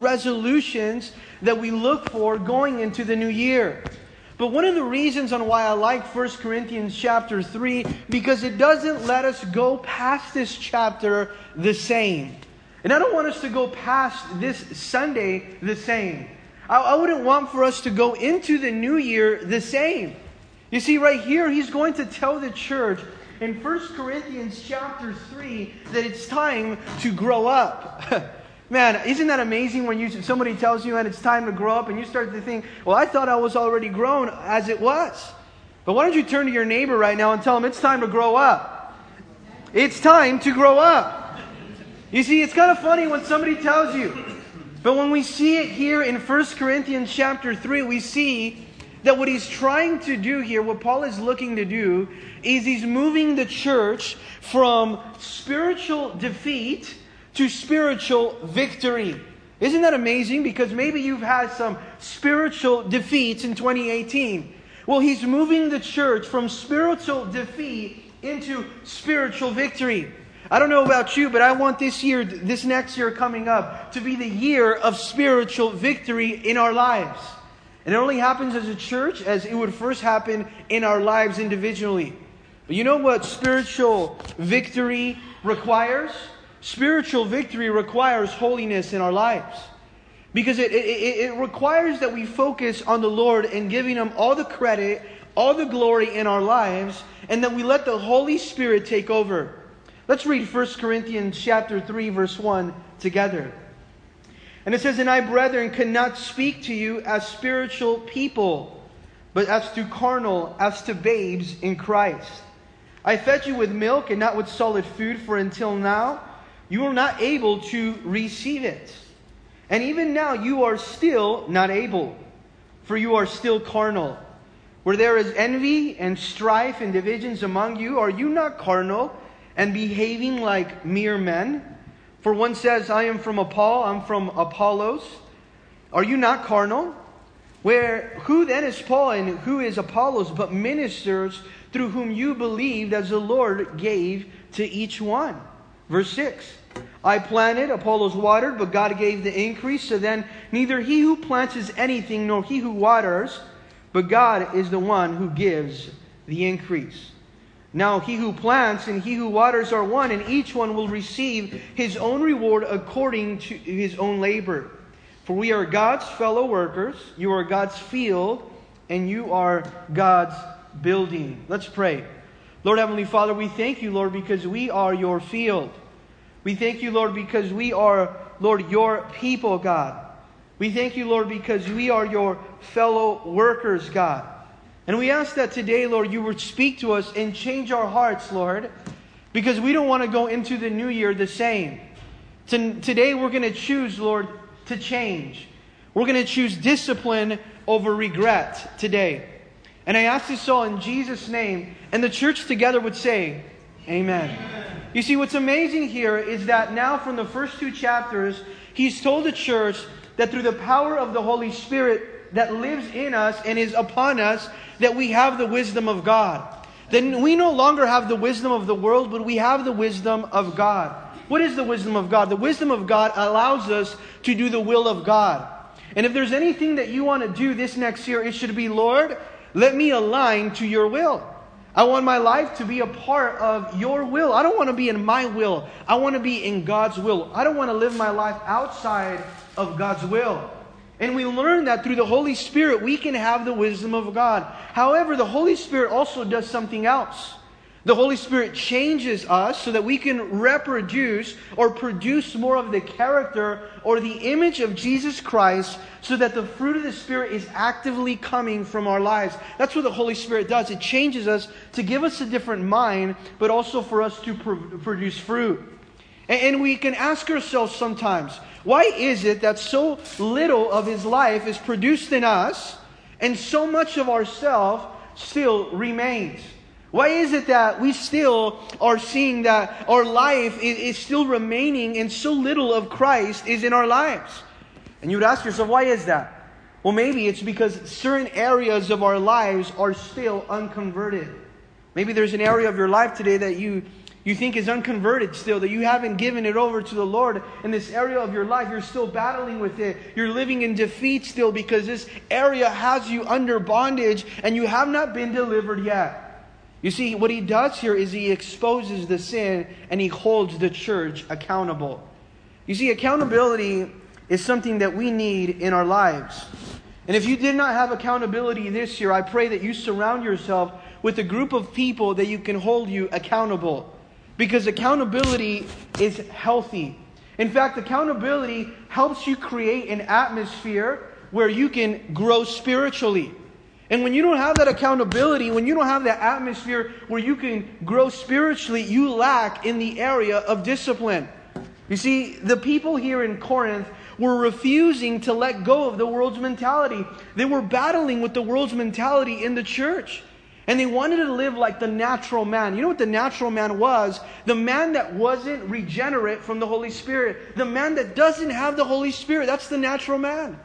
resolutions that we look for going into the new year. But one of the reasons on why I like 1 Corinthians chapter 3 because it doesn't let us go past this chapter the same. And I don't want us to go past this Sunday the same. I, I wouldn't want for us to go into the new year the same. You see, right here, he's going to tell the church in 1 Corinthians chapter 3 that it's time to grow up. Man, isn't that amazing when you, somebody tells you and it's time to grow up and you start to think, well, I thought I was already grown as it was. But why don't you turn to your neighbor right now and tell him it's time to grow up? It's time to grow up. You see, it's kind of funny when somebody tells you. But when we see it here in 1 Corinthians chapter 3, we see that what he's trying to do here, what Paul is looking to do, is he's moving the church from spiritual defeat to spiritual victory. Isn't that amazing? Because maybe you've had some spiritual defeats in 2018. Well, he's moving the church from spiritual defeat into spiritual victory. I don't know about you, but I want this year, this next year coming up, to be the year of spiritual victory in our lives. And it only happens as a church as it would first happen in our lives individually. But you know what spiritual victory requires? Spiritual victory requires holiness in our lives. Because it, it, it, requires that we focus on the Lord and giving Him all the credit, all the glory in our lives, and that we let the Holy Spirit take over. Let's read 1 Corinthians chapter 3, verse 1 together. And it says, And I, brethren, cannot speak to you as spiritual people, but as to carnal, as to babes in Christ. I fed you with milk and not with solid food, for until now you are not able to receive it. And even now you are still not able, for you are still carnal. Where there is envy and strife and divisions among you, are you not carnal and behaving like mere men? For one says, I am from Paul, I'm from Apollos. Are you not carnal? Where who then is Paul and who is Apollos but ministers through whom you believed as the Lord gave to each one? Verse 6 I planted, Apollos watered, but God gave the increase. So then, neither he who plants is anything, nor he who waters, but God is the one who gives the increase. Now, he who plants and he who waters are one, and each one will receive his own reward according to his own labor. For we are God's fellow workers, you are God's field, and you are God's building. Let's pray. Lord Heavenly Father, we thank you, Lord, because we are your field. We thank you, Lord, because we are, Lord, your people, God. We thank you, Lord, because we are your fellow workers, God. And we ask that today, Lord, you would speak to us and change our hearts, Lord, because we don't want to go into the new year the same. Today, we're going to choose, Lord, to change. We're going to choose discipline over regret today. And I ask this all in Jesus' name. And the church together would say, Amen. Amen. You see, what's amazing here is that now, from the first two chapters, he's told the church that through the power of the Holy Spirit that lives in us and is upon us, that we have the wisdom of God. Then we no longer have the wisdom of the world, but we have the wisdom of God. What is the wisdom of God? The wisdom of God allows us to do the will of God. And if there's anything that you want to do this next year, it should be, Lord, let me align to your will. I want my life to be a part of your will. I don't want to be in my will. I want to be in God's will. I don't want to live my life outside of God's will. And we learn that through the Holy Spirit, we can have the wisdom of God. However, the Holy Spirit also does something else. The Holy Spirit changes us so that we can reproduce or produce more of the character or the image of Jesus Christ so that the fruit of the Spirit is actively coming from our lives. That's what the Holy Spirit does. It changes us to give us a different mind, but also for us to produce fruit. And we can ask ourselves sometimes, why is it that so little of His life is produced in us and so much of ourself still remains? Why is it that we still are seeing that our life is, still remaining and so little of Christ is in our lives? And you would ask yourself, why is that? Well, maybe it's because certain areas of our lives are still unconverted. Maybe there's an area of your life today that you you think is unconverted still, that you haven't given it over to the Lord in this area of your life. You're still battling with it. You're living in defeat still because this area has you under bondage and you have not been delivered yet. You see, what he does here is he exposes the sin and he holds the church accountable. You see, accountability is something that we need in our lives. And if you did not have accountability this year, I pray that you surround yourself with a group of people that you can hold you accountable. Because accountability is healthy. In fact, accountability helps you create an atmosphere where you can grow spiritually. And when you don't have that accountability, when you don't have that atmosphere where you can grow spiritually, you lack in the area of discipline. You see, the people here in Corinth were refusing to let go of the world's mentality. They were battling with the world's mentality in the church. And they wanted to live like the natural man. You know what the natural man was? The man that wasn't regenerate from the Holy Spirit. The man that doesn't have the Holy Spirit. That's the natural man.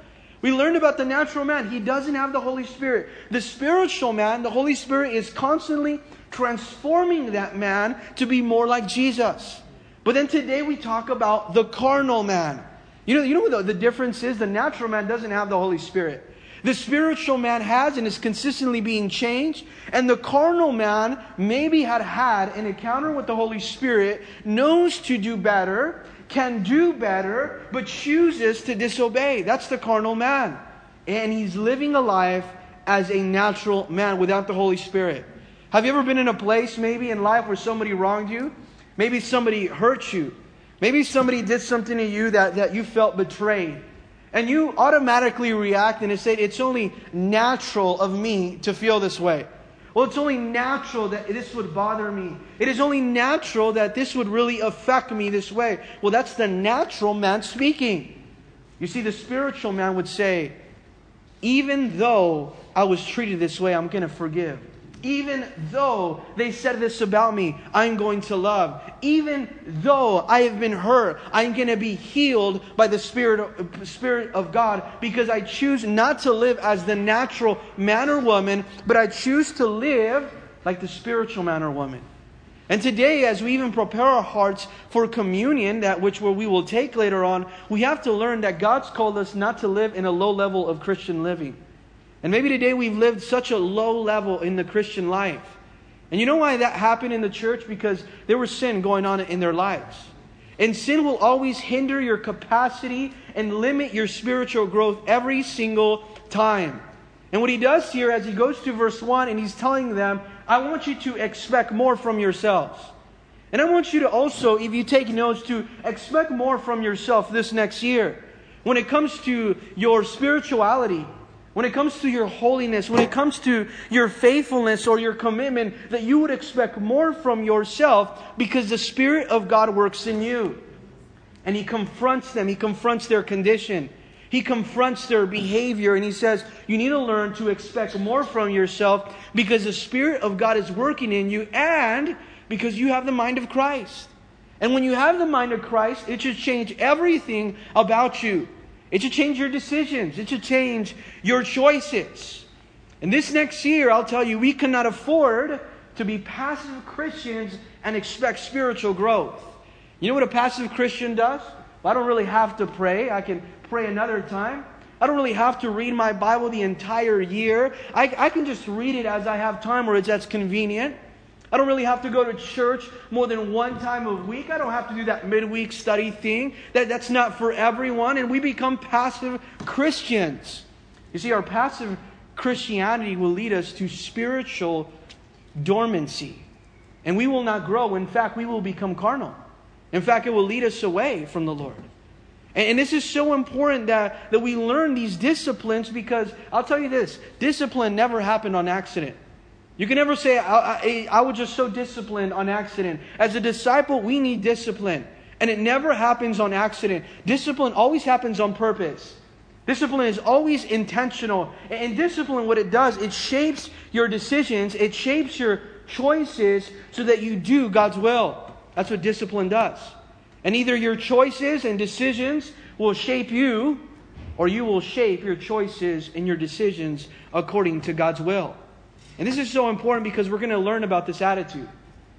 We learned about the natural man. He doesn't have the Holy Spirit. The spiritual man, the Holy Spirit is constantly transforming that man to be more like Jesus. But then today we talk about the carnal man. You know, you know what the, the difference is? The natural man doesn't have the Holy Spirit. The spiritual man has and is consistently being changed. And the carnal man maybe had had an encounter with the Holy Spirit, knows to do better, can do better, but chooses to disobey. That's the carnal man. And he's living a life as a natural man without the Holy Spirit. Have you ever been in a place maybe in life where somebody wronged you? Maybe somebody hurt you. Maybe somebody did something to you that, that you felt betrayed. And you automatically react and say, it's only natural of me to feel this way. Well, it's only natural that this would bother me. It is only natural that this would really affect me this way. Well, that's the natural man speaking. You see, the spiritual man would say, even though I was treated this way, I'm going to forgive. Even though they said this about me, I'm going to love. Even though I have been hurt, I'm going to be healed by the Spirit of, Spirit of God because I choose not to live as the natural man or woman, but I choose to live like the spiritual man or woman. And today, as we even prepare our hearts for communion, that which we will take later on, we have to learn that God's called us not to live in a low level of Christian living. And maybe today we've lived such a low level in the Christian life. And you know why that happened in the church? Because there was sin going on in their lives. And sin will always hinder your capacity and limit your spiritual growth every single time. And what he does here, as he goes to verse 1 and he's telling them, I want you to expect more from yourselves. And I want you to also, if you take notes, to expect more from yourself this next year. When it comes to your spirituality, when it comes to your holiness, when it comes to your faithfulness or your commitment, that you would expect more from yourself because the Spirit of God works in you. And He confronts them, He confronts their condition, He confronts their behavior, and He says, You need to learn to expect more from yourself because the Spirit of God is working in you and because you have the mind of Christ. And when you have the mind of Christ, it should change everything about you. It should change your decisions. It should change your choices. And this next year, I'll tell you, we cannot afford to be passive Christians and expect spiritual growth. You know what a passive Christian does? Well, I don't really have to pray. I can pray another time. I don't really have to read my Bible the entire year. I, I can just read it as I have time or as that's convenient. I don't really have to go to church more than one time a week. I don't have to do that midweek study thing. That, that's not for everyone. And we become passive Christians. You see, our passive Christianity will lead us to spiritual dormancy. And we will not grow. In fact, we will become carnal. In fact, it will lead us away from the Lord. And, this is so important that, that we learn these disciplines because I'll tell you this discipline never happened on accident. You can never say, I, I, I was just so disciplined on accident. As a disciple, we need discipline. And it never happens on accident. Discipline always happens on purpose. Discipline is always intentional. And discipline, what it does, it shapes your decisions, it shapes your choices so that you do God's will. That's what discipline does. And either your choices and decisions will shape you, or you will shape your choices and your decisions according to God's will. And this is so important because we're going to learn about this attitude.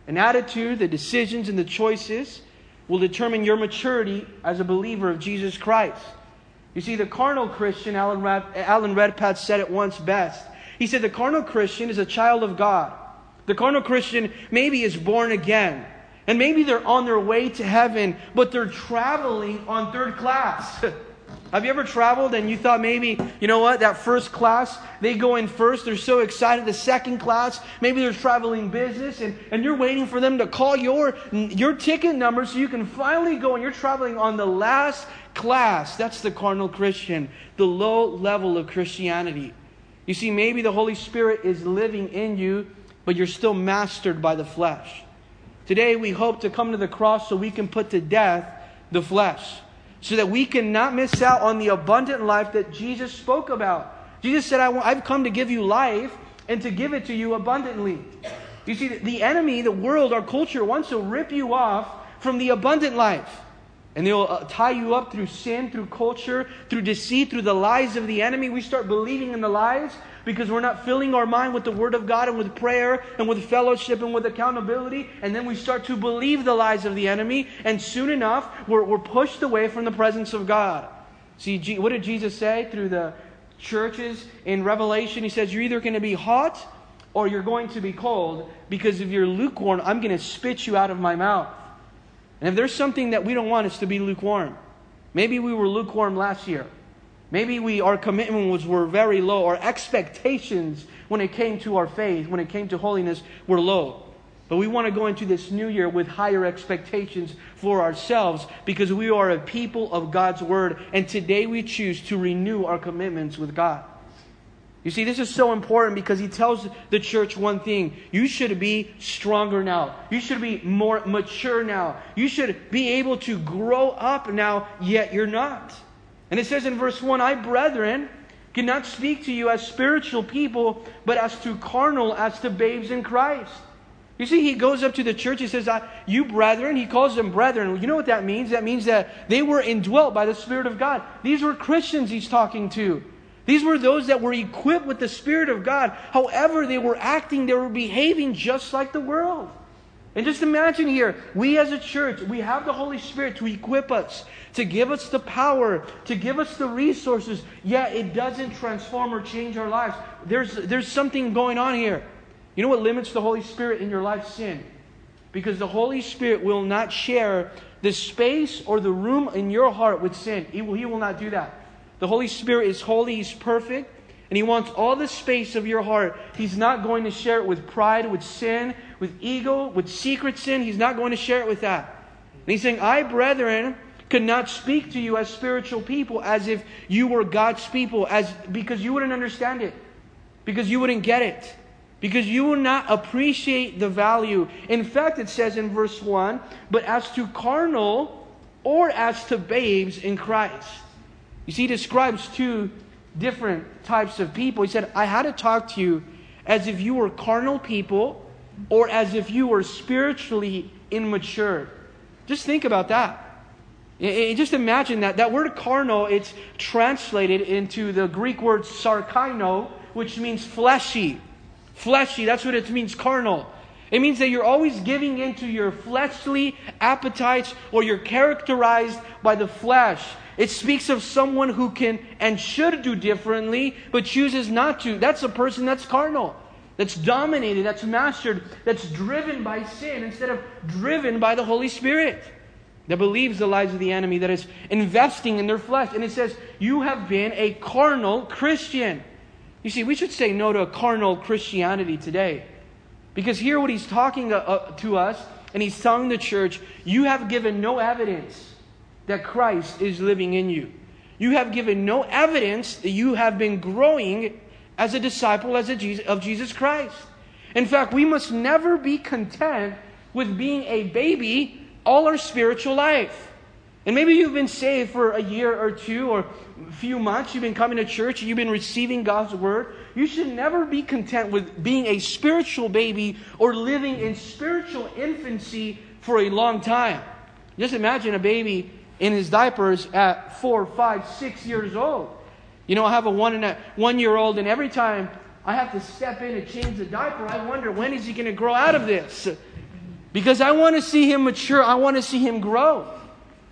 An attitude, the decisions, and the choices will determine your maturity as a believer of Jesus Christ. You see, the carnal Christian, Alan, Rad, Alan Redpath said it once best. He said, The carnal Christian is a child of God. The carnal Christian maybe is born again. And maybe they're on their way to heaven, but they're traveling on third class. Have you ever traveled and you thought maybe, you know what, that first class, they go in first, they're so excited. The second class, maybe they're traveling business and, and you're waiting for them to call your, your ticket number so you can finally go and you're traveling on the last class. That's the carnal Christian, the low level of Christianity. You see, maybe the Holy Spirit is living in you, but you're still mastered by the flesh. Today, we hope to come to the cross so we can put to death the flesh, so that we can not miss out on the abundant life that Jesus spoke about. Jesus said, I've come to give you life and to give it to you abundantly. You see, the enemy, the world, our culture wants to rip you off from the abundant life. And they'll uh, tie you up through sin, through culture, through deceit, through the lies of the enemy. We start believing in the lies because we're not filling our mind with the Word of God and with prayer and with fellowship and with accountability. And then we start to believe the lies of the enemy. And soon enough, we're, we're pushed away from the presence of God. See, what did Jesus say through the churches in Revelation? He says, You're either going to be hot or you're going to be cold because if you're lukewarm, I'm going to spit you out of my mouth. And if there's something that we don't want, it's to be lukewarm. Maybe we were lukewarm last year. Maybe we, our commitment was, were very low. Our expectations when it came to our faith, when it came to holiness, were low. But we want to go into this new year with higher expectations for ourselves because we are a people of God's Word. And today we choose to renew our commitments with God. You see, this is so important because he tells the church one thing. You should be stronger now. You should be more mature now. You should be able to grow up now, yet you're not. And it says in verse 1 I, brethren, cannot speak to you as spiritual people, but as to carnal, as to babes in Christ. You see, he goes up to the church, he says, You brethren, he calls them brethren. You know what that means? That means that they were indwelt by the Spirit of God. These were Christians he's talking to. These were those that were equipped with the Spirit of God. However, they were acting, they were behaving just like the world. And just imagine here, we as a church, we have the Holy Spirit to equip us, to give us the power, to give us the resources, yet it doesn't transform or change our lives. There's, there's something going on here. You know what limits the Holy Spirit in your life? Sin. Because the Holy Spirit will not share the space or the room in your heart with sin. He will, he will not do that. The Holy Spirit is holy, He's perfect, and He wants all the space of your heart. He's not going to share it with pride, with sin, with ego, with secret sin. He's not going to share it with that. And He's saying, I, brethren, could not speak to you as spiritual people as if you were God's people, as because you wouldn't understand it, because you wouldn't get it, because you would not appreciate the value. In fact, it says in verse 1 but as to carnal or as to babes in Christ. You see, he describes two different types of people. He said, I had to talk to you as if you were carnal people or as if you were spiritually immature. Just think about that. Just imagine that. That word carnal, it's translated into the Greek word sarkaino, which means fleshy. Fleshy, that's what it means, carnal. It means that you're always giving into your fleshly appetites or you're characterized by the flesh. It speaks of someone who can and should do differently, but chooses not to. That's a person that's carnal, that's dominated, that's mastered, that's driven by sin instead of driven by the Holy Spirit, that believes the lies of the enemy, that is investing in their flesh. And it says, You have been a carnal Christian. You see, we should say no to a carnal Christianity today. Because here, what he's talking to, uh, us, and he's telling the church, You have given no evidence that Christ is living in you. You have given no evidence that you have been growing as a disciple as a Jesus, of Jesus Christ. In fact, we must never be content with being a baby all our spiritual life. And maybe you've been saved for a year or two or a few months. You've been coming to church. You've been receiving God's word. You should never be content with being a spiritual baby or living in spiritual infancy for a long time. Just imagine a baby in his diapers at four, five, six years old. You know, I have a one and a one year old, and every time I have to step in and change the diaper, I wonder when is he going to grow out of this? Because I want to see him mature, I want to see him grow.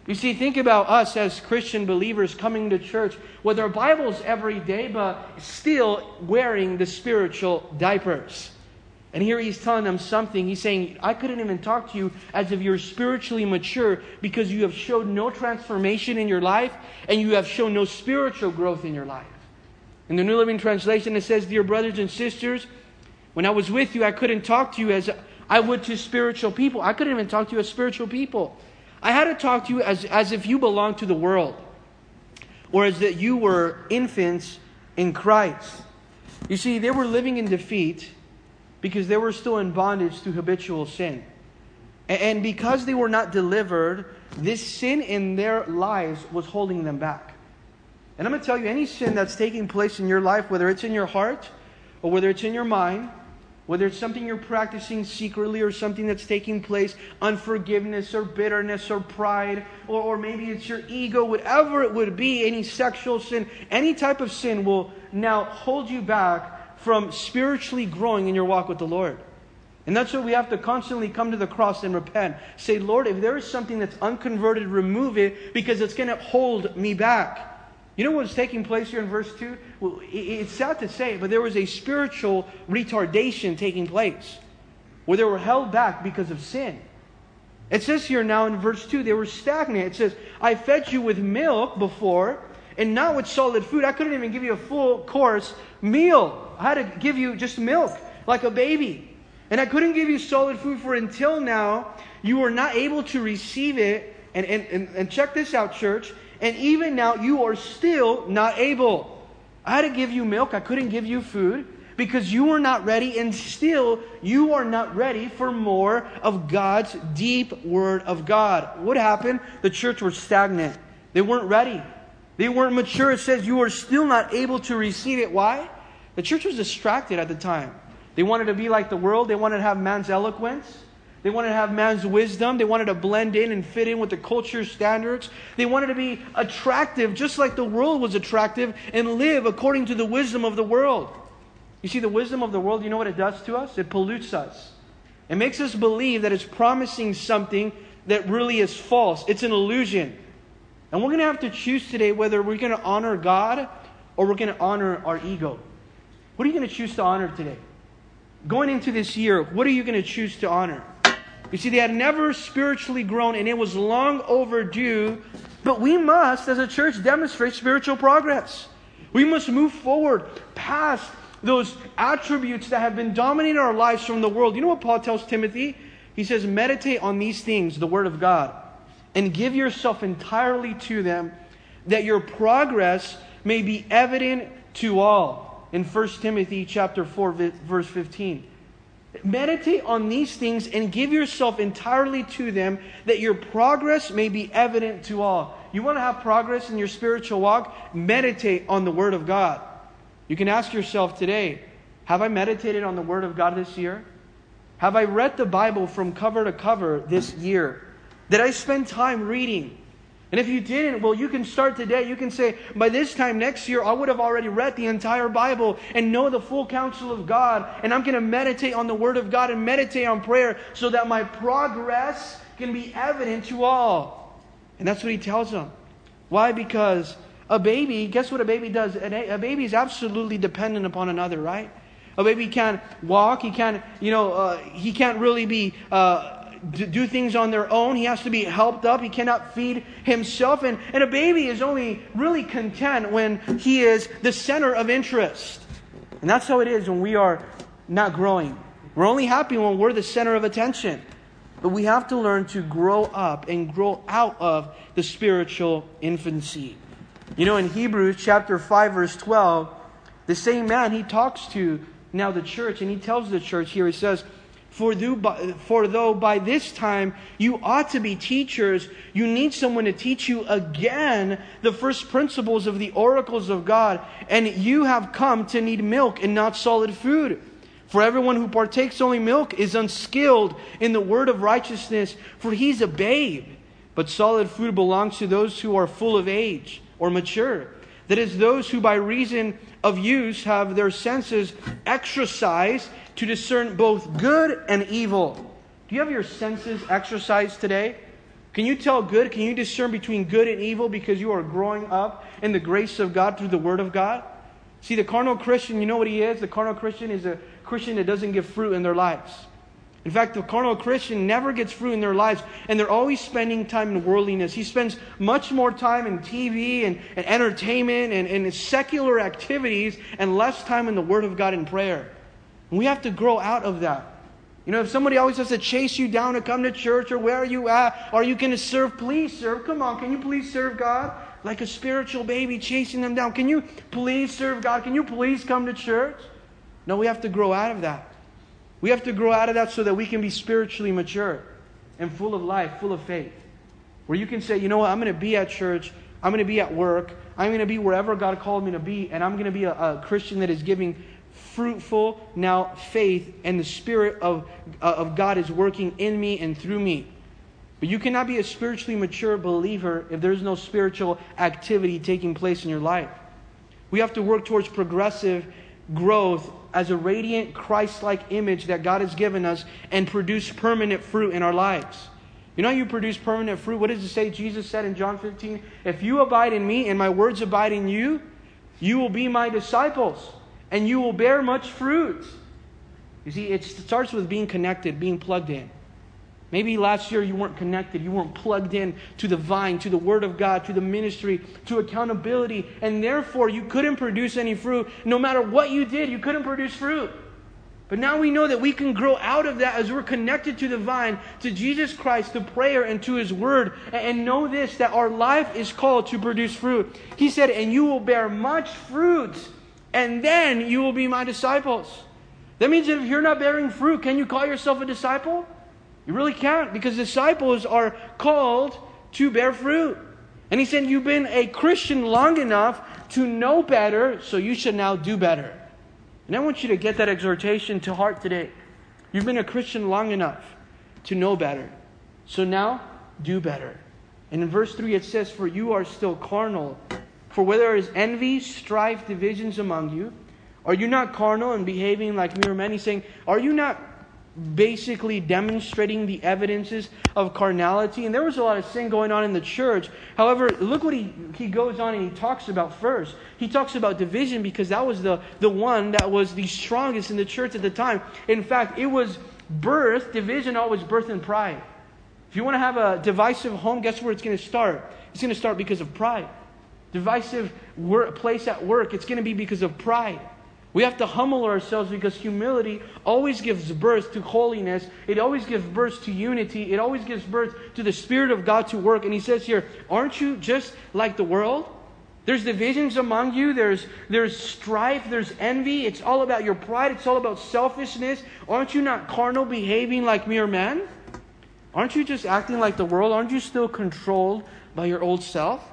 You see, think about us as Christian believers coming to church with our Bibles every day, but still wearing the spiritual diapers. And here he's telling them something. He's saying, I couldn't even talk to you as if you're spiritually mature because you have showed no transformation in your life and you have shown no spiritual growth in your life. In the New Living Translation, it says, Dear brothers and sisters, when I was with you, I couldn't talk to you as I would to spiritual people. I couldn't even talk to you as spiritual people. I had to talk to you as, as if you belonged to the world or as that you were infants in Christ. You see, they were living in defeat because they were still in bondage to habitual sin. And because they were not delivered, this sin in their lives was holding them back. And I'm going to tell you any sin that's taking place in your life, whether it's in your heart or whether it's in your mind, whether it's something you're practicing secretly or something that's taking place, unforgiveness or bitterness or pride, or, or maybe it's your ego, whatever it would be, any sexual sin, any type of sin will now hold you back from spiritually growing in your walk with the Lord. And that's why we have to constantly come to the cross and repent. Say, Lord, if there is something that's unconverted, remove it because it's going to hold me back. You know what's taking place here in verse 2? Well, it's sad to say, but there was a spiritual retardation taking place where they were held back because of sin. It says here now in verse 2, they were stagnant. It says, I fed you with milk before, and not with solid food. I couldn't even give you a full course meal. I had to give you just milk, like a baby. And I couldn't give you solid food for until now you were not able to receive it. And, and, and, and check this out, church. And even now you are still not able. I had to give you milk. I couldn't give you food because you were not ready, and still you are not ready for more of God's deep word of God. What happened? The church was stagnant. They weren't ready. They weren't mature. It says you were still not able to receive it. Why? The church was distracted at the time. They wanted to be like the world, they wanted to have man's eloquence. They wanted to have man's wisdom. They wanted to blend in and fit in with the culture standards. They wanted to be attractive, just like the world was attractive, and live according to the wisdom of the world. You see, the wisdom of the world, you know what it does to us? It pollutes us. It makes us believe that it's promising something that really is false. It's an illusion. And we're going to have to choose today whether we're going to honor God or we're going to honor our ego. What are you going to choose to honor today? Going into this year, what are you going to choose to honor? You see, they had never spiritually grown and it was long overdue, but we must, as a church, demonstrate spiritual progress. We must move forward past those attributes that have been dominating our lives from the world. You know what Paul tells Timothy? He says, Meditate on these things, the Word of God, and give yourself entirely to them, that your progress may be evident to all in 1 Timothy chapter 4 verse 15. Meditate on these things and give yourself entirely to them that your progress may be evident to all. You want to have progress in your spiritual walk? Meditate on the Word of God. You can ask yourself today Have I meditated on the Word of God this year? Have I read the Bible from cover to cover this year? Did I spend time reading? And if you didn't, well, you can start today. You can say, by this time next year, I would have already read the entire Bible and know the full counsel of God. And I'm going to meditate on the Word of God and meditate on prayer so that my progress can be evident to all. And that's what he tells them. Why? Because a baby, guess what a baby does? A baby is absolutely dependent upon another, right? A baby can't walk. He can't, you know, uh, he can't really be uh, do things on their own. He has to be helped up. He cannot feed himself. And, and a baby is only really content when he is the center of interest. And that's how it is when we are not growing. We're only happy when we're the center of attention. But we have to learn to grow up and grow out of the spiritual infancy. You know, in Hebrews chapter 5, verse 12, the same man, he talks to now the church, and he tells the church here, he says, for, though by this time you ought to be teachers, you need someone to teach you again the first principles of the oracles of God, and you have come to need milk and not solid food. For everyone who partakes only milk is unskilled in the word of righteousness, for he's a babe. But solid food belongs to those who are full of age or mature. That is, those who by reason of use have their senses exercised to discern both good and evil. Do you have your senses exercised today? Can you tell good? Can you discern between good and evil because you are growing up in the grace of God through the Word of God? See, the carnal Christian, you know what he is? The carnal Christian is a Christian that doesn't give fruit in their lives. In fact, the carnal Christian never gets fruit in their lives, and they're always spending time in worldliness. He spends much more time in TV and, and entertainment and, and secular activities and less time in the Word of God and prayer. We have to grow out of that. You know, if somebody always has to chase you down to come to church or where are you at? Are you to serve? Please serve. Come on, can you please serve God? Like a spiritual baby chasing them down. Can you please serve God? Can you please come to church? No, we have to grow out of that. We have to grow out of that so that we can be spiritually mature and full of life, full of faith. Where you can say, you know what, I'm going to be at church, I'm going to be at work, I'm going to be wherever God called me to be, and I'm going to be a, a Christian that is giving fruitful now faith, and the Spirit of, uh, of God is working in me and through me. But you cannot be a spiritually mature believer if there's no spiritual activity taking place in your life. We have to work towards progressive growth as a radiant Christ like image that God has given us and produce permanent fruit in our lives. You know you produce permanent fruit? What does it say? Jesus said in John 15, If you abide in me and my words abide in you, you will be my disciples and you will bear much fruit. You see, it starts with being connected, being plugged in. Maybe last year you weren't connected, you weren't plugged in to the vine, to the Word of God, to the ministry, to accountability, and therefore you couldn't produce any fruit. No matter what you did, you couldn't produce fruit. But now we know that we can grow out of that as we're connected to the vine, to Jesus Christ, to prayer, and to His Word. And know this that our life is called to produce fruit. He said, And you will bear much fruit and then you will be my disciples. That means if you're not bearing fruit, can you call yourself a disciple? You really can't because disciples are called to bear fruit. And he said, You've been a Christian long enough to know better, so you should now do better. And I want you to get that exhortation to heart today. You've been a Christian long enough to know better, so now do better. And in verse 3 it says, For you are still carnal for where there is envy, strife, divisions among you, are you not carnal and behaving like mere men? He's saying, Are you not basically demonstrating the evidences of carnality? And there was a lot of sin going on in the church. However, look what he, he goes on and he talks about first. He talks about division because that was the, the one that was the strongest in the church at the time. In fact, it was birth, division always birth in pride. If you want to have a divisive home, guess where it's going to start? It's going to start because of pride divisive work, place at work, it's going to be because of pride. We have to humble ourselves because humility always gives birth to holiness. It always gives birth to unity. It always gives birth to the Spirit of God to work. And he says here, Aren't you just like the world? There's divisions among you, there's, there's strife, there's envy. It's all about your pride, it's all about selfishness. Aren't you not carnal, behaving like mere men? Aren't you just acting like the world? Aren't you still controlled by your old self?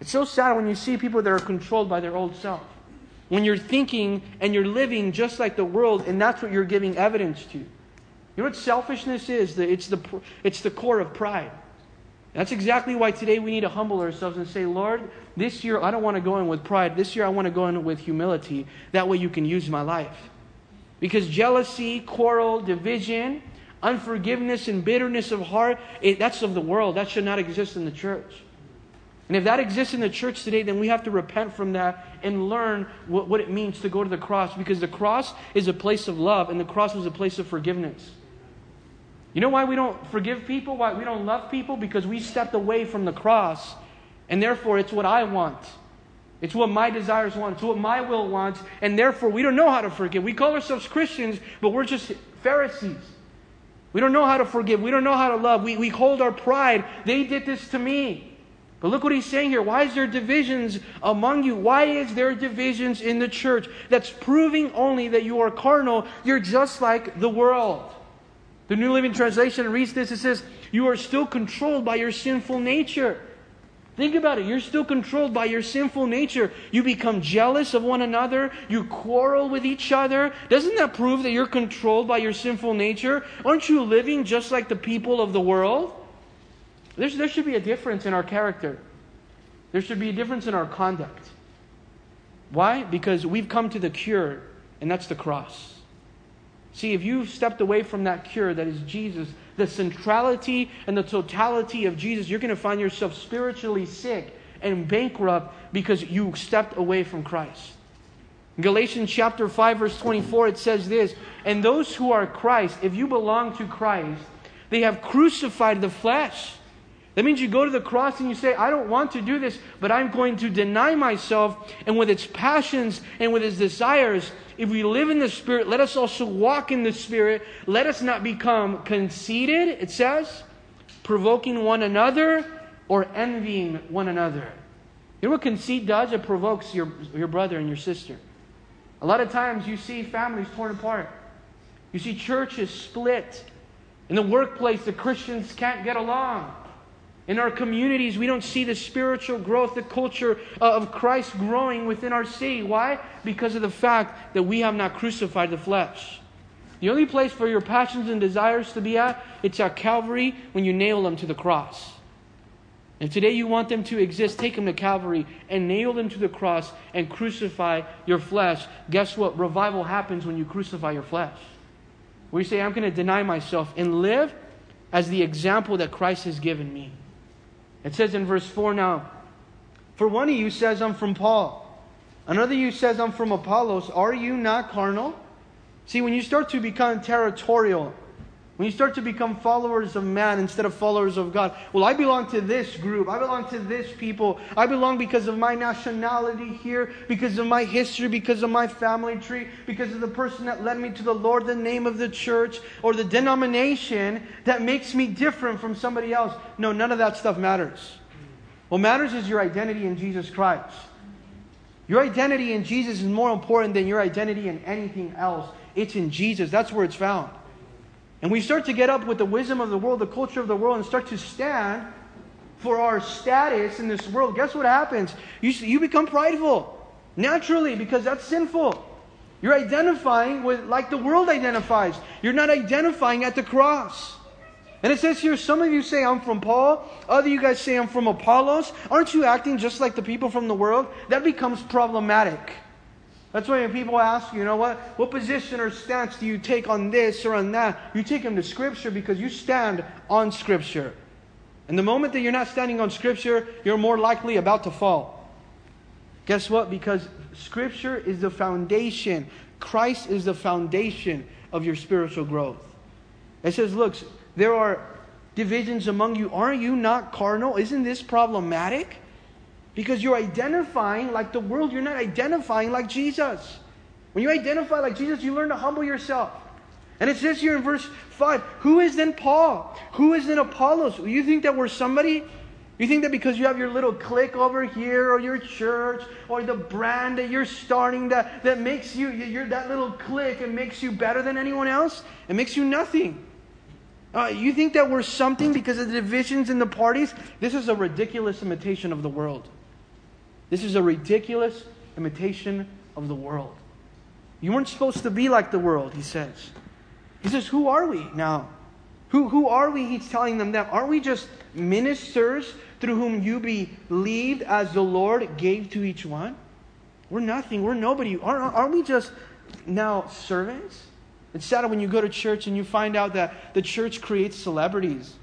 It's so sad when you see people that are controlled by their old self. When you're thinking and you're living just like the world, and that's what you're giving evidence to. You know what selfishness is? It's the, it's the core of pride. That's exactly why today we need to humble ourselves and say, Lord, this year I don't want to go in with pride. This year I want to go in with humility. That way you can use my life. Because jealousy, quarrel, division, unforgiveness, and bitterness of heart, it, that's of the world. That should not exist in the church. And if that exists in the church today, then we have to repent from that and learn what, what it means to go to the cross because the cross is a place of love and the cross was a place of forgiveness. You know why we don't forgive people? Why we don't love people? Because we stepped away from the cross and therefore it's what I want. It's what my desires want. It's what my will wants. And therefore we don't know how to forgive. We call ourselves Christians, but we're just Pharisees. We don't know how to forgive. We don't know how to love. We, we hold our pride. They did this to me. But look what he's saying here. Why is there divisions among you? Why is there divisions in the church? That's proving only that you are carnal. You're just like the world. The New Living Translation reads this. It says, You are still controlled by your sinful nature. Think about it. You're still controlled by your sinful nature. You become jealous of one another. You quarrel with each other. Doesn't that prove that you're controlled by your sinful nature? Aren't you living just like the people of the world? There's, there should be a difference in our character. There should be a difference in our conduct. Why? Because we've come to the cure, and that's the cross. See, if you've stepped away from that cure that is Jesus, the centrality and the totality of Jesus, you're going to find yourself spiritually sick and bankrupt because you stepped away from Christ. In Galatians chapter 5 verse 24 it says this, and those who are Christ, if you belong to Christ, they have crucified the flesh. That means you go to the cross and you say, I don't want to do this, but I'm going to deny myself. And with its passions and with its desires, if we live in the Spirit, let us also walk in the Spirit. Let us not become conceited, it says, provoking one another or envying one another. You know what conceit does? It provokes your, your brother and your sister. A lot of times you see families torn apart. You see churches split. In the workplace, the Christians can't get along. In our communities, we don't see the spiritual growth, the culture uh, of Christ growing within our city. Why? Because of the fact that we have not crucified the flesh. The only place for your passions and desires to be at, it's at Calvary when you nail them to the cross. If today you want them to exist, take them to Calvary and nail them to the cross and crucify your flesh. Guess what? Revival happens when you crucify your flesh. Where you say, I'm going to deny myself and live as the example that Christ has given me. It says in verse 4 now, For one of you says, I'm from Paul. Another you says, I'm from Apollos. Are you not carnal? See, when you start to become territorial, when you start to become followers of man instead of followers of God, well, I belong to this group. I belong to this people. I belong because of my nationality here, because of my history, because of my family tree, because of the person that led me to the Lord, the name of the church, or the denomination that makes me different from somebody else. No, none of that stuff matters. What matters is your identity in Jesus Christ. Your identity in Jesus is more important than your identity in anything else. It's in Jesus. That's where it's found. And we start to get up with the wisdom of the world, the culture of the world, and start to stand for our status in this world. Guess what happens? You, you become prideful naturally because that's sinful. You're identifying with like the world identifies. You're not identifying at the cross. And it says here, some of you say, I'm from Paul. Other you guys say, I'm from Apollos. Aren't you acting just like the people from the world? That becomes problematic. That's why when people ask, you know what, what position or stance do you take on this or on that? You take them to Scripture because you stand on Scripture. And the moment that you're not standing on Scripture, you're more likely about to fall. Guess what? Because Scripture is the foundation. Christ is the foundation of your spiritual growth. It says, look, there are divisions among you. Aren't you not carnal? Isn't this problematic? Because you're identifying like the world, you're not identifying like Jesus. When you identify like Jesus, you learn to humble yourself. And it says here in verse 5 Who is then Paul? Who is then Apollos? You think that we're somebody? You think that because you have your little clique over here, or your church, or the brand that you're starting that, that makes you, you're that little clique and makes you better than anyone else? It makes you nothing. Uh, you think that we're something because of the divisions in the parties? This is a ridiculous imitation of the world. This is a ridiculous imitation of the world. You weren't supposed to be like the world, he says. He says, Who are we now? Who, who are we? He's telling them that. Aren't we just ministers through whom you believed as the Lord gave to each one? We're nothing. We're nobody. Aren't, aren't we just now servants? It's sad when you go to church and you find out that the church creates celebrities.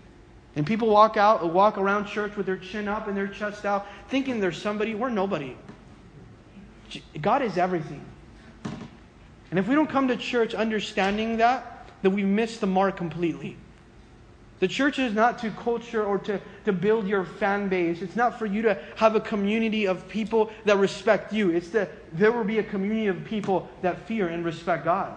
And people walk out, walk around church with their chin up and their chest out, thinking they're somebody. We're nobody. God is everything. And if we don't come to church understanding that, then we miss the mark completely. The church is not to culture or to, to build your fan base. It's not for you to have a community of people that respect you. It's that there will be a community of people that fear and respect God.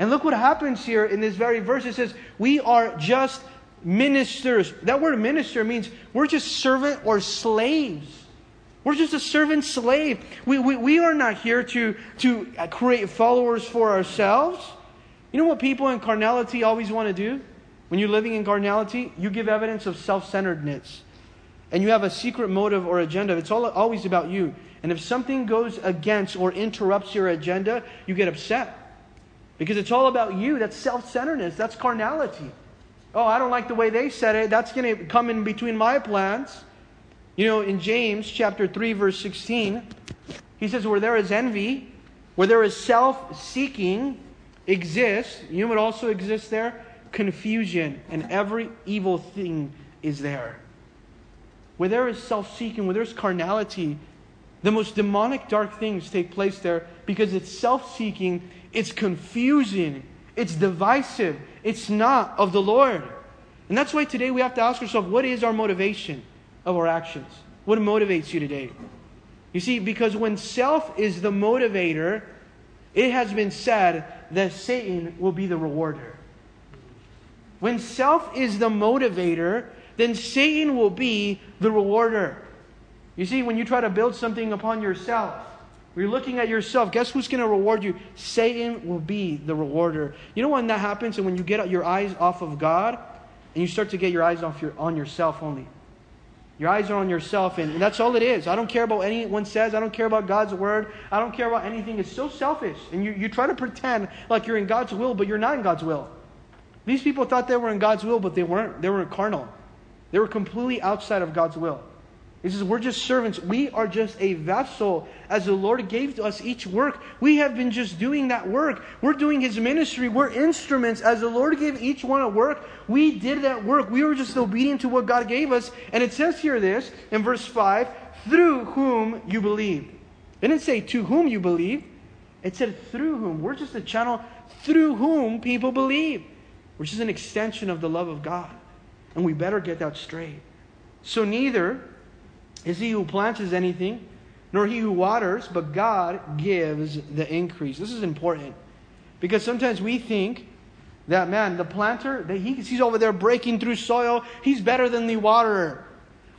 And look what happens here in this very verse. It says, We are just ministers. That word minister means we're just servant or slaves. We're just a servant slave. We, we, we are not here to, to create followers for ourselves. You know what people in carnality always want to do? When you're living in carnality, you give evidence of self centeredness. And you have a secret motive or agenda. It's all, always about you. And if something goes against or interrupts your agenda, you get upset. Because it's all about you. That's self centeredness. That's carnality. Oh, I don't like the way they said it. That's going to come in between my plans. You know, in James chapter 3, verse 16, he says, Where there is envy, where there is self seeking, exists, you what also exists there? Confusion, and every evil thing is there. Where there is self seeking, where there's carnality, the most demonic, dark things take place there because it's self seeking, it's confusing, it's divisive, it's not of the Lord. And that's why today we have to ask ourselves what is our motivation of our actions? What motivates you today? You see, because when self is the motivator, it has been said that Satan will be the rewarder. When self is the motivator, then Satan will be the rewarder. You see, when you try to build something upon yourself, you're looking at yourself, guess who's going to reward you? Satan will be the rewarder. You know when that happens and when you get your eyes off of God and you start to get your eyes off your, on yourself only? Your eyes are on yourself, and that's all it is. I don't care about anyone says. I don't care about God's word. I don't care about anything. It's so selfish. And you, you try to pretend like you're in God's will, but you're not in God's will. These people thought they were in God's will, but they weren't. They were carnal. They were completely outside of God's will. He says, We're just servants. We are just a vessel. As the Lord gave to us each work, we have been just doing that work. We're doing His ministry. We're instruments. As the Lord gave each one a work, we did that work. We were just obedient to what God gave us. And it says here this in verse 5 through whom you believe. It didn't say to whom you believe, it said through whom. We're just a channel through whom people believe, which is an extension of the love of God. And we better get that straight. So neither is he who plants is anything, nor he who waters, but God gives the increase. This is important because sometimes we think that man, the planter, that he, he's over there breaking through soil, he's better than the waterer.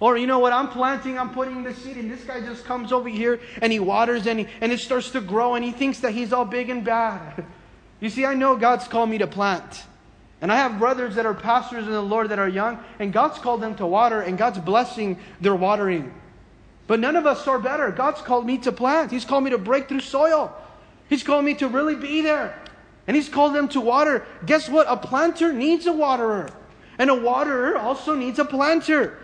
Or you know what, I'm planting, I'm putting the seed, and this guy just comes over here and he waters and, he, and it starts to grow, and he thinks that he's all big and bad. You see, I know God's called me to plant. And I have brothers that are pastors in the Lord that are young, and God's called them to water, and God's blessing their watering. But none of us are better. God's called me to plant, He's called me to break through soil, He's called me to really be there. And He's called them to water. Guess what? A planter needs a waterer, and a waterer also needs a planter.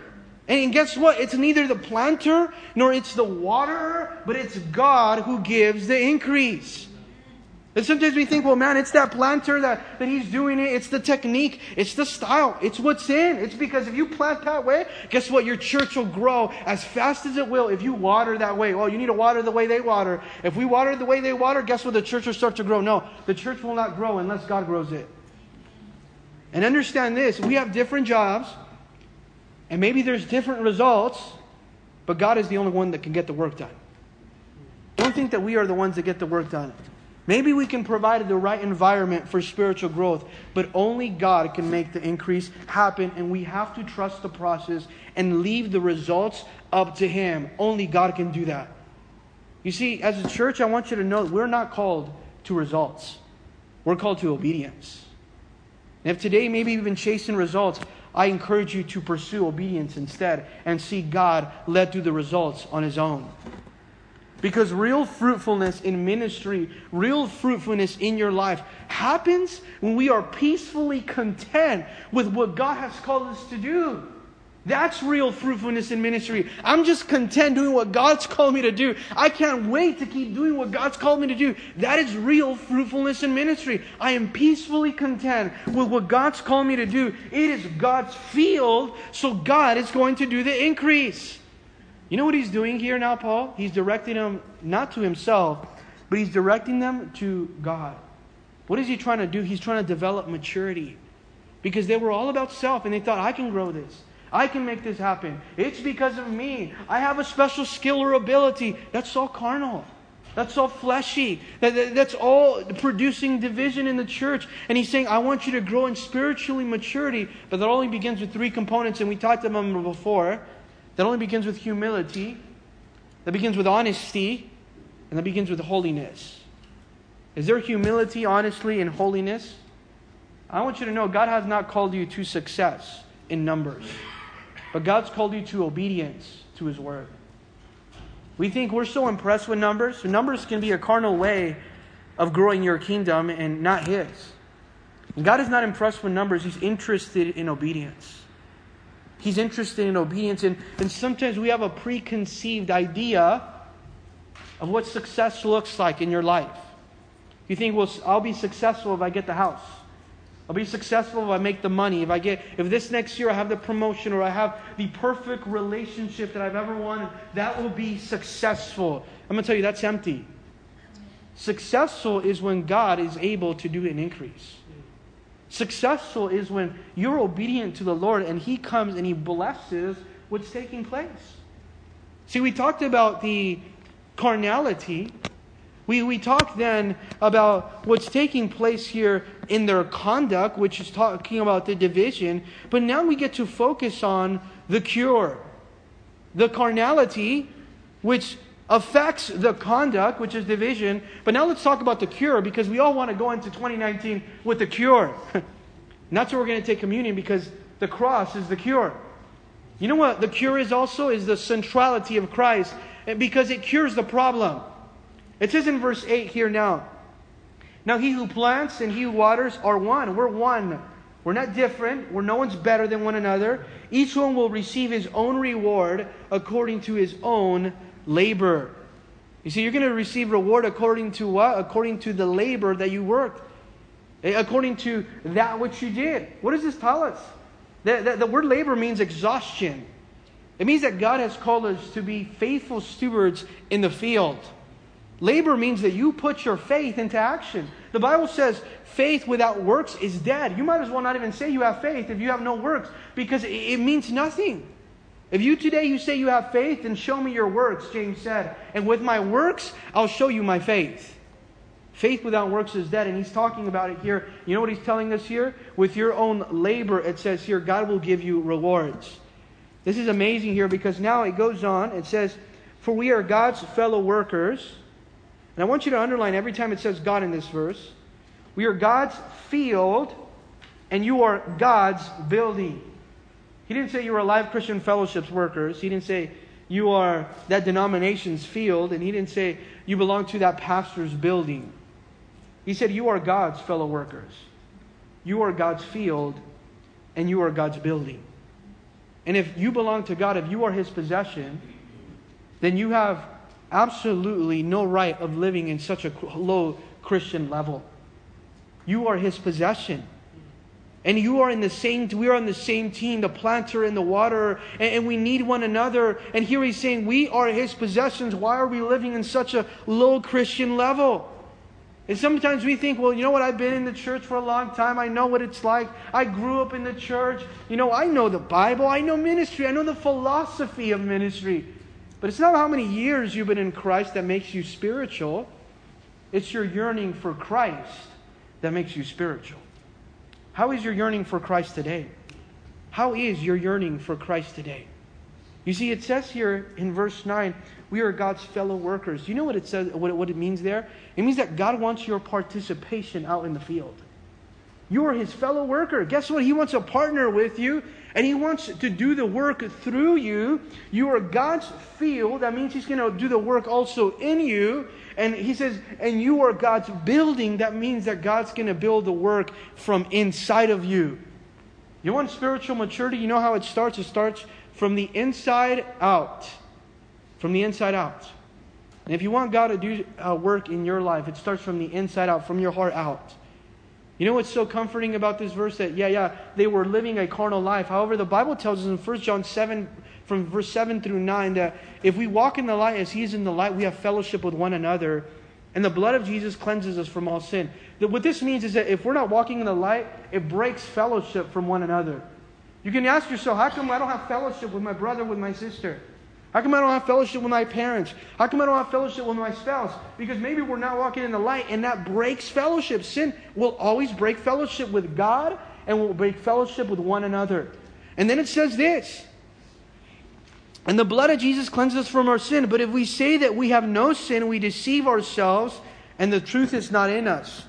And guess what? It's neither the planter nor it's the waterer, but it's God who gives the increase. And sometimes we think, well, man, it's that planter that, that he's doing it. It's the technique. It's the style. It's what's in. It's because if you plant that way, guess what? Your church will grow as fast as it will if you water that way. Oh, you need to water the way they water. If we water the way they water, guess what? The church will start to grow. No, the church will not grow unless God grows it. And understand this we have different jobs, and maybe there's different results, but God is the only one that can get the work done. Don't think that we are the ones that get the work done. Maybe we can provide the right environment for spiritual growth, but only God can make the increase happen, and we have to trust the process and leave the results up to Him. Only God can do that. You see, as a church, I want you to know we're not called to results, we're called to obedience. And if today maybe you've been chasing results, I encourage you to pursue obedience instead and see God led through the results on His own. Because real fruitfulness in ministry, real fruitfulness in your life happens when we are peacefully content with what God has called us to do. That's real fruitfulness in ministry. I'm just content doing what God's called me to do. I can't wait to keep doing what God's called me to do. That is real fruitfulness in ministry. I am peacefully content with what God's called me to do. It is God's field, so God is going to do the increase. You know what he's doing here now, Paul? He's directing them not to himself, but he's directing them to God. What is he trying to do? He's trying to develop maturity. Because they were all about self and they thought, I can grow this. I can make this happen. It's because of me. I have a special skill or ability. That's all carnal. That's all fleshy. That, that, that's all producing division in the church. And he's saying, I want you to grow in spiritually maturity. But that only begins with three components, and we talked about them before that only begins with humility, that begins with honesty, and that begins with holiness. Is there humility, honestly, and holiness? I want you to know God has not called you to success in numbers, but God's called you to obedience to His Word. We think we're so impressed with numbers. Numbers can be a carnal way of growing your kingdom and not His. God is not impressed with numbers, He's interested in obedience. He's interested in obedience. And, and sometimes we have a preconceived idea of what success looks like in your life. You think, well, I'll be successful if I get the house. I'll be successful if I make the money, if I get if this next year I have the promotion or I have the perfect relationship that I've ever wanted, that will be successful. I'm going to tell you that's empty. Successful is when God is able to do an increase. Successful is when you're obedient to the Lord and He comes and He blesses what's taking place. See, we talked about the carnality. We, we talked then about what's taking place here in their conduct, which is talking about the division. But now we get to focus on the cure. The carnality, which affects the conduct, which is division. But now let's talk about the cure because we all want to go into 2019 with the cure. and that's where we're going to take communion because the cross is the cure. You know what the cure is also? Is the centrality of Christ because it cures the problem. It says in verse 8 here now. Now he who plants and he who waters are one. We're one. We're not different. We're no one's better than one another. Each one will receive his own reward according to his own labor. You see, you're going to receive reward according to what? According to the labor that you worked. Eh, according to that which you did. What does this tell us? The, the, the word labor means exhaustion. It means that God has called us to be faithful stewards in the field. Labor means that you put your faith into action. The Bible says faith without works is dead. You might as well not even say you have faith if you have no works because it means nothing. If you today you say you have faith, then show me your works, James said. And with my works, I'll show you my faith. Faith without works is dead. And he's talking about it here. You know what he's telling us here? With your own labor, it says here, God will give you rewards. This is amazing here because now it goes on. It says, For we are God's fellow workers. And I want you to underline every time it says God in this verse. We are God's field, and you are God's building. He didn't say you are Life Christian Fellowship's workers. He didn't say you are that denomination's field, and he didn't say you belong to that pastor's building. He said you are God's fellow workers. You are God's field, and you are God's building. And if you belong to God, if you are His possession, then you have absolutely no right of living in such a low Christian level. You are His possession. And you are in the same, we are on the same team, the planter and the water, and, and, we need one another. And here he's saying, we are his possessions. Why are we living in such a low Christian level? And sometimes we think, well, you know what? I've been in the church for a long time. I know what it's like. I grew up in the church. You know, I know the Bible. I know ministry. I know the philosophy of ministry. But it's not how many years you've been in Christ that makes you spiritual. It's your yearning for Christ that makes you spiritual. How is your yearning for Christ today? How is your yearning for Christ today? You see, it says here in verse 9, we are God's fellow workers. You know what it says, what it, what it means there? It means that God wants your participation out in the field. You are his fellow worker. Guess what? He wants to partner with you and he wants to do the work through you. You are God's field. That means he's going to do the work also in you. And he says, and you are God's building. That means that God's going to build the work from inside of you. You want spiritual maturity? You know how it starts? It starts from the inside out. From the inside out. And if you want God to do uh, work in your life, it starts from the inside out, from your heart out. You know what's so comforting about this verse? That, yeah, yeah, they were living a carnal life. However, the Bible tells us in 1 John 7, from verse 7 through 9 that if we walk in the light as he is in the light, we have fellowship with one another. And the blood of Jesus cleanses us from all sin. That what this means is that if we're not walking in the light, it breaks fellowship from one another. You can ask yourself, how come I don't have fellowship with my brother, with my sister? How come I don't have fellowship with my parents? How come I don't have fellowship with my spouse? Because maybe we're not walking in the light and that breaks fellowship. Sin will always break fellowship with God and will break fellowship with one another. And then it says this and the blood of Jesus cleanses us from our sin. But if we say that we have no sin, we deceive ourselves, and the truth is not in us.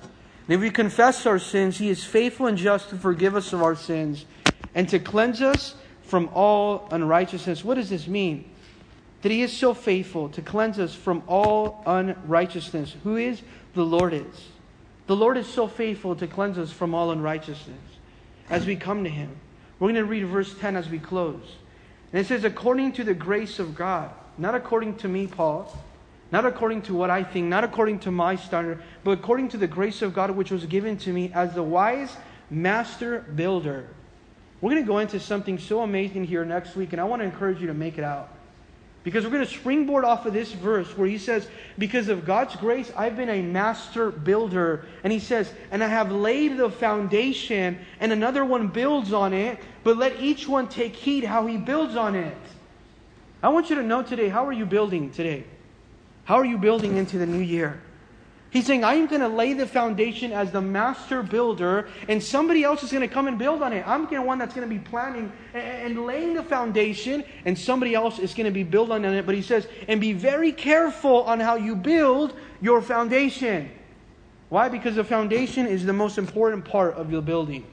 And if we confess our sins, He is faithful and just to forgive us of our sins and to cleanse us from all unrighteousness. What does this mean? That He is so faithful to cleanse us from all unrighteousness. Who is? The Lord is. The Lord is so faithful to cleanse us from all unrighteousness as we come to Him. We're going to read verse 10 as we close. And it says, according to the grace of God, not according to me, Paul, Not according to what I think, not according to my standard, but according to the grace of God which was given to me as the wise master builder. We're going to go into something so amazing here next week, and I want to encourage you to make it out. Because we're going to springboard off of this verse where he says, Because of God's grace, I've been a master builder. And he says, And I have laid the foundation, and another one builds on it, but let each one take heed how he builds on it. I want you to know today, how are you building today? How are you building into the new year? He's saying, I'm going to lay the foundation as the master builder, and somebody else is going to come and build on it. I'm the one that's going to be planning and laying the foundation, and somebody else is going to be building on it. But he says, and be very careful on how you build your foundation. Why? Because the foundation is the most important part of your building.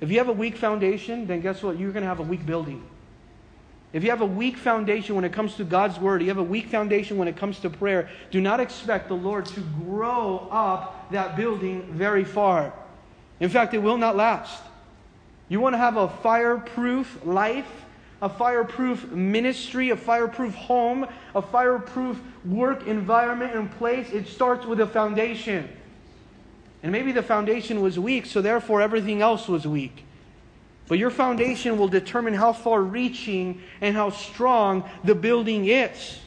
If you have a weak foundation, then guess what? You're going to have a weak building. If you have a weak foundation when it comes to God's word, you have a weak foundation when it comes to prayer, do not expect the Lord to grow up that building very far. In fact, it will not last. You want to have a fireproof life, a fireproof ministry, a fireproof home, a fireproof work environment and place. It starts with a foundation. And maybe the foundation was weak, so therefore everything else was weak. But your foundation will determine how far reaching and how strong the building is.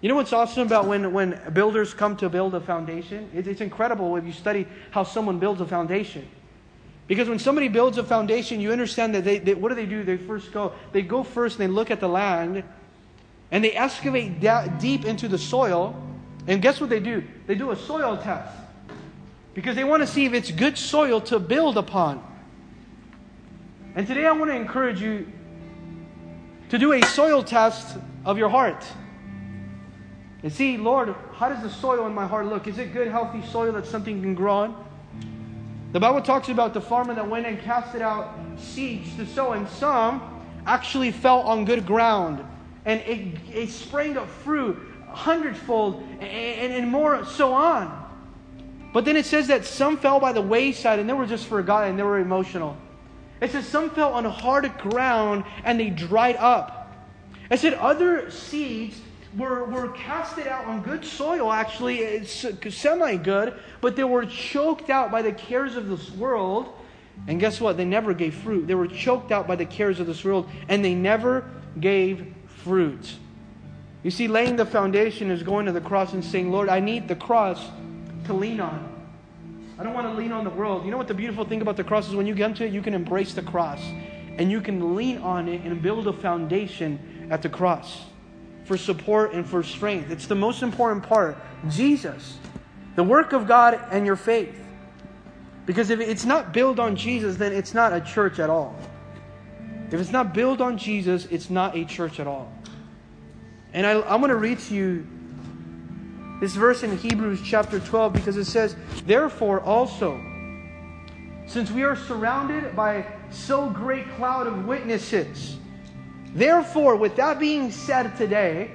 You know what's awesome about when, when builders come to build a foundation? It's, it's incredible if you study how someone builds a foundation. Because when somebody builds a foundation, you understand that they, they, what do they do? They first go, they go first and they look at the land and they excavate da- deep into the soil. And guess what they do? They do a soil test. Because they want to see if it's good soil to build upon. And today I want to encourage you to do a soil test of your heart. And see, Lord, how does the soil in my heart look? Is it good, healthy soil that something can grow on? The Bible talks about the farmer that went and casted out seeds to sow, and some actually fell on good ground. And it, it sprang up fruit hundredfold and, and, more so on. But then it says that some fell by the wayside and they were just forgotten, and they were emotional. It says some fell on hard ground and they dried up. It said other seeds were, were casted out on good soil, actually, it's semi good, but they were choked out by the cares of this world. And guess what? They never gave fruit. They were choked out by the cares of this world, and they never gave fruit. You see, laying the foundation is going to the cross and saying, Lord, I need the cross to lean on. I don't want to lean on the world. You know what the beautiful thing about the cross is when you get to it, you can embrace the cross and you can lean on it and build a foundation at the cross for support and for strength. It's the most important part. Jesus, the work of God and your faith. Because if it's not built on Jesus, then it's not a church at all. If it's not built on Jesus, it's not a church at all. And I, I'm going to read to you this verse in Hebrews chapter 12 because it says, Therefore also, since we are surrounded by so great cloud of witnesses, therefore, with that being said today,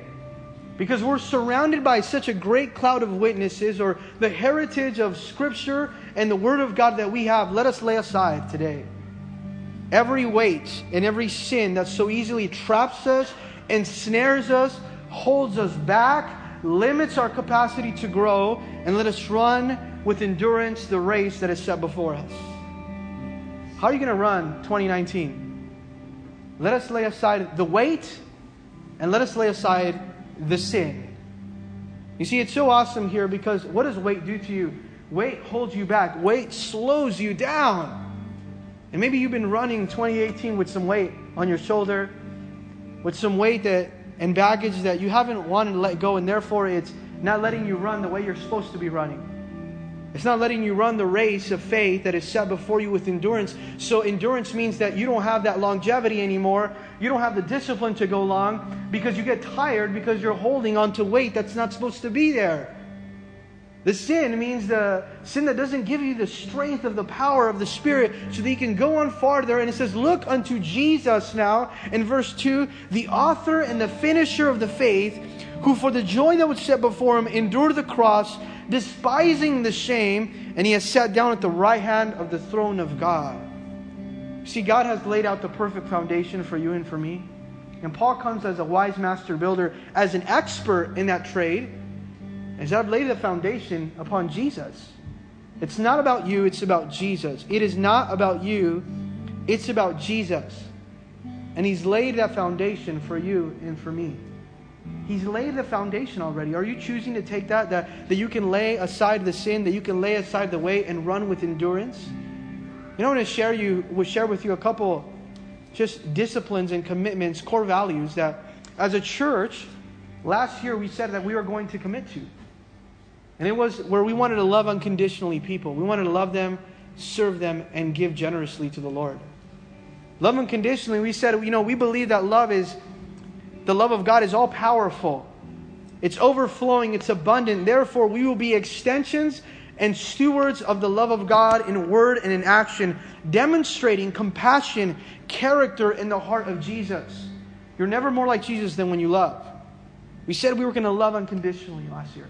because we're surrounded by such a great cloud of witnesses, or the heritage of Scripture and the Word of God that we have, let us lay aside today every weight and every sin that so easily traps us, ensnares us, holds us back, limits our capacity to grow, and let us run with endurance the race that is set before us. How are you going to run 2019? Let us lay aside the weight and let us lay aside the sin. You see, it's so awesome here because what does weight do to you? Weight holds you back, weight slows you down. And maybe you've been running 2018 with some weight on your shoulder, with some weight that and baggage that you haven't wanted to let go, and therefore it's not letting you run the way you're supposed to be running. It's not letting you run the race of faith that is set before you with endurance. So, endurance means that you don't have that longevity anymore. You don't have the discipline to go long because you get tired because you're holding on to weight that's not supposed to be there. The sin means the sin that doesn't give you the strength of the power of the Spirit so that you can go on farther. And it says, Look unto Jesus now in verse 2, the author and the finisher of the faith, who for the joy that was set before him endured the cross, despising the shame, and he has sat down at the right hand of the throne of God. See, God has laid out the perfect foundation for you and for me. And Paul comes as a wise master builder, as an expert in that trade. Is I've laid the foundation upon Jesus. It's not about you, it's about Jesus. It is not about you, it's about Jesus. And He's laid that foundation for you and for me. He's laid the foundation already. Are you choosing to take that, that? That you can lay aside the sin, that you can lay aside the weight and run with endurance? You know, I want to share you, will share with you a couple just disciplines and commitments, core values that as a church, last year we said that we were going to commit to. And it was where we wanted to love unconditionally people. We wanted to love them, serve them, and give generously to the Lord. Love unconditionally, we said, you know, we believe that love is, the love of God is all powerful. It's overflowing, it's abundant. Therefore, we will be extensions and stewards of the love of God in word and in action, demonstrating compassion, character in the heart of Jesus. You're never more like Jesus than when you love. We said we were going to love unconditionally last year.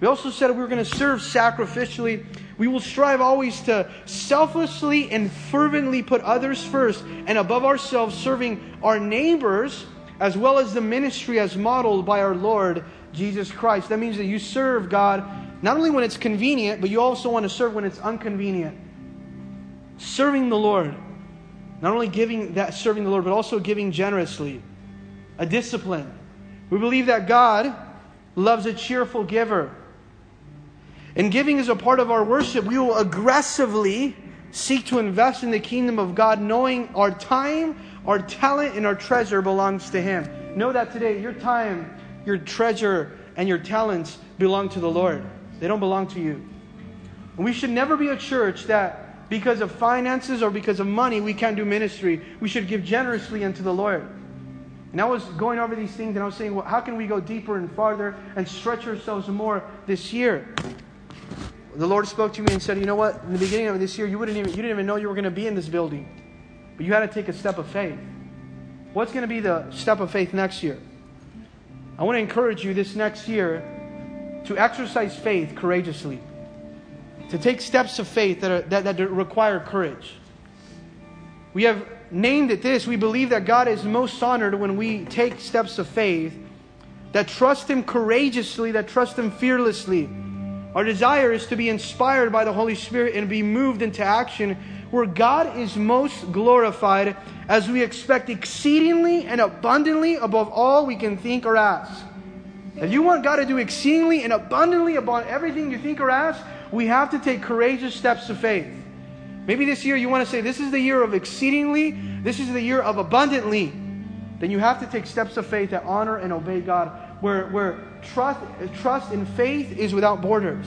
We also said we were going to serve sacrificially. We will strive always to selflessly and fervently put others first and above ourselves, serving our neighbors as well as the ministry as modeled by our Lord Jesus Christ. That means that you serve God not only when it's convenient, but you also want to serve when it's inconvenient. Serving the Lord. Not only giving that serving the Lord, but also giving generously. A discipline. We believe that God loves a cheerful giver. And giving is a part of our worship. We will aggressively seek to invest in the kingdom of God, knowing our time, our talent, and our treasure belongs to Him. Know that today, your time, your treasure, and your talents belong to the Lord. They don't belong to you. And we should never be a church that, because of finances or because of money, we can't do ministry. We should give generously unto the Lord. And I was going over these things and I was saying, well, how can we go deeper and farther and stretch ourselves more this year? The Lord spoke to me and said, You know what? In the beginning of this year, you, wouldn't even, you didn't even know you were going to be in this building. But you had to take a step of faith. What's going to be the step of faith next year? I want to encourage you this next year to exercise faith courageously, to take steps of faith that, are, that, that require courage. We have named it this. We believe that God is most honored when we take steps of faith that trust Him courageously, that trust Him fearlessly our desire is to be inspired by the Holy Spirit and be moved into action where God is most glorified as we expect exceedingly and abundantly above all we can think or ask. If you want God to do exceedingly and abundantly above everything you think or ask, we have to take courageous steps of faith. Maybe this year you want to say, This is the year of exceedingly, this is the year of abundantly. Then you have to take steps of faith that honor and obey God, where, where trust, trust and faith is without borders.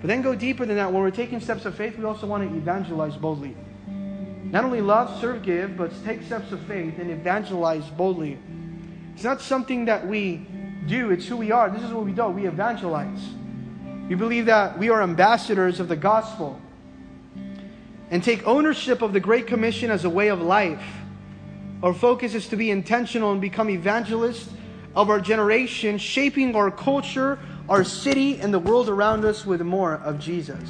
But then go deeper than that. When we're taking steps of faith, we also want to evangelize boldly. Not only love, serve, give, but take steps of faith and evangelize boldly. It's not something that we do, it's who we are. This is what we do. We evangelize. We believe that we are ambassadors of the gospel and take ownership of the Great Commission as a way of life. Our focus is to be intentional and become evangelists of our generation, shaping our culture, our city, and the world around us with more of Jesus.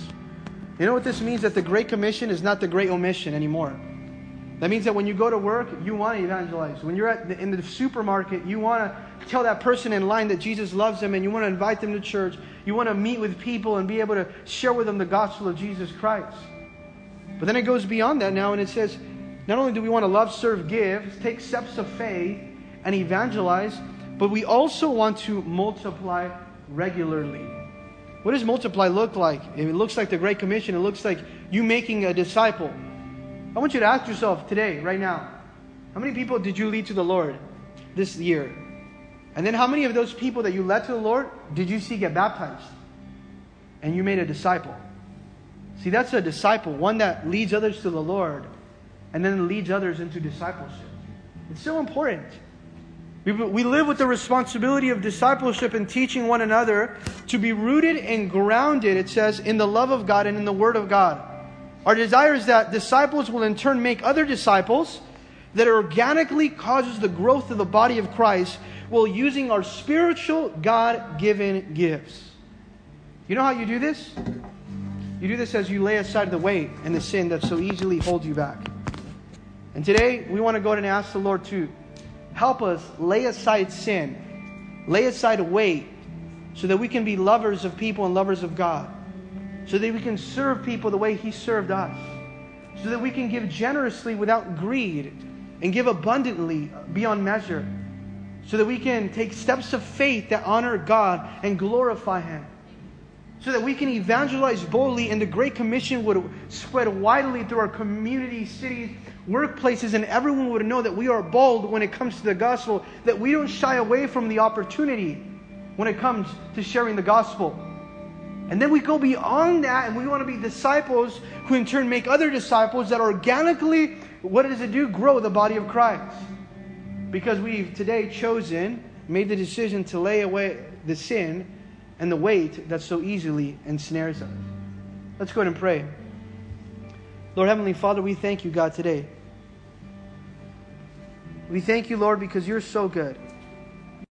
You know what this means? That the Great Commission is not the Great Omission anymore. That means that when you go to work, you want to evangelize. When you're at the, in the supermarket, you want to tell that person in line that Jesus loves them and you want to invite them to church. You want to meet with people and be able to share with them the gospel of Jesus Christ. But then it goes beyond that now and it says, not only do we want to love, serve, give, take steps of faith, and evangelize, but we also want to multiply regularly. What does multiply look like? It looks like the Great Commission, it looks like you making a disciple. I want you to ask yourself today, right now, how many people did you lead to the Lord this year? And then how many of those people that you led to the Lord did you see get baptized? And you made a disciple. See, that's a disciple, one that leads others to the Lord and then leads others into discipleship. It's so important. We, we live with the responsibility of discipleship and teaching one another to be rooted and grounded, it says, in the love of God and in the Word of God. Our desire is that disciples will in turn make other disciples that organically causes the growth of the body of Christ while using our spiritual God given gifts. You know how you do this? You do this as you lay aside the weight and the sin that so easily holds you back. And today we want to go and ask the Lord to help us lay aside sin, lay aside weight, so that we can be lovers of people and lovers of God, so that we can serve people the way He served us, so that we can give generously without greed and give abundantly beyond measure, so that we can take steps of faith that honor God and glorify Him. So that we can evangelize boldly and the Great Commission would spread widely through our communities, cities, workplaces, and everyone would know that we are bold when it comes to the gospel, that we don't shy away from the opportunity when it comes to sharing the gospel. And then we go beyond that and we want to be disciples who in turn make other disciples that organically, what does it do? Grow the body of Christ. Because we've today chosen, made the decision to lay away the sin and the weight that so easily ensnares us. Let's go ahead and pray. Lord Heavenly Father, we thank you, God, today. We thank you, Lord, because you're so good.